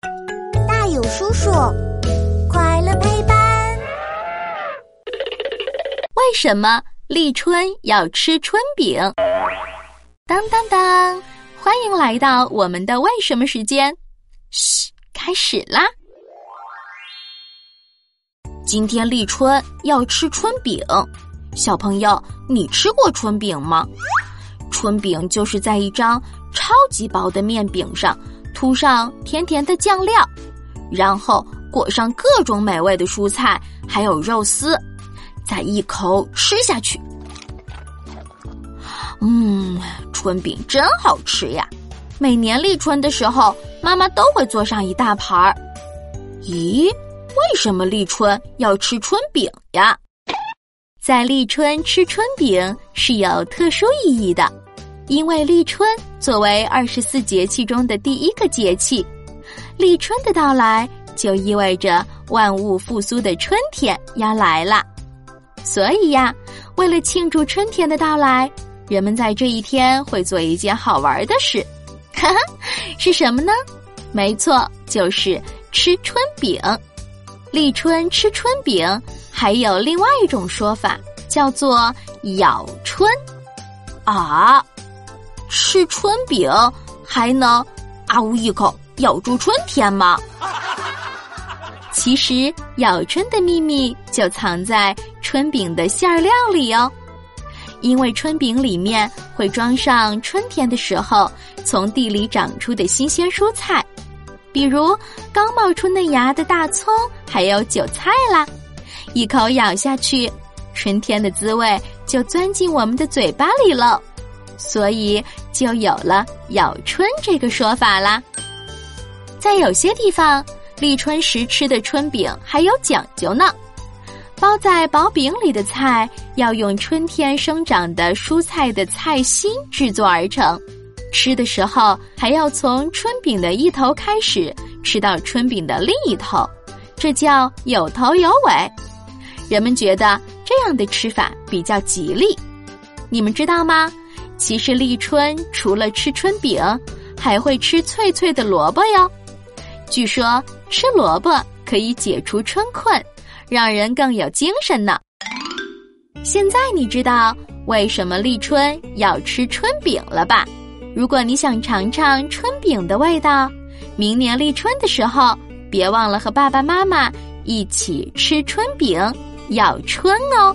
大有叔叔，快乐陪伴。为什么立春要吃春饼？当当当！欢迎来到我们的为什么时间。嘘，开始啦！今天立春要吃春饼，小朋友，你吃过春饼吗？春饼就是在一张超级薄的面饼上涂上甜甜的酱料，然后裹上各种美味的蔬菜，还有肉丝，再一口吃下去。嗯，春饼真好吃呀！每年立春的时候，妈妈都会做上一大盘儿。咦？为什么立春要吃春饼呀？在立春吃春饼是有特殊意义的，因为立春作为二十四节气中的第一个节气，立春的到来就意味着万物复苏的春天要来了。所以呀，为了庆祝春天的到来，人们在这一天会做一件好玩的事，哈哈，是什么呢？没错，就是吃春饼。立春吃春饼，还有另外一种说法，叫做咬春。啊，吃春饼还能啊呜一口咬住春天吗？其实咬春的秘密就藏在春饼的馅料里哦，因为春饼里面会装上春天的时候从地里长出的新鲜蔬菜。比如刚冒出嫩芽的大葱，还有韭菜啦，一口咬下去，春天的滋味就钻进我们的嘴巴里了，所以就有了“咬春”这个说法啦。在有些地方，立春时吃的春饼还有讲究呢，包在薄饼里的菜要用春天生长的蔬菜的菜心制作而成。吃的时候还要从春饼的一头开始吃到春饼的另一头，这叫有头有尾。人们觉得这样的吃法比较吉利。你们知道吗？其实立春除了吃春饼，还会吃脆脆的萝卜哟。据说吃萝卜可以解除春困，让人更有精神呢。现在你知道为什么立春要吃春饼了吧？如果你想尝尝春饼的味道，明年立春的时候，别忘了和爸爸妈妈一起吃春饼，咬春哦。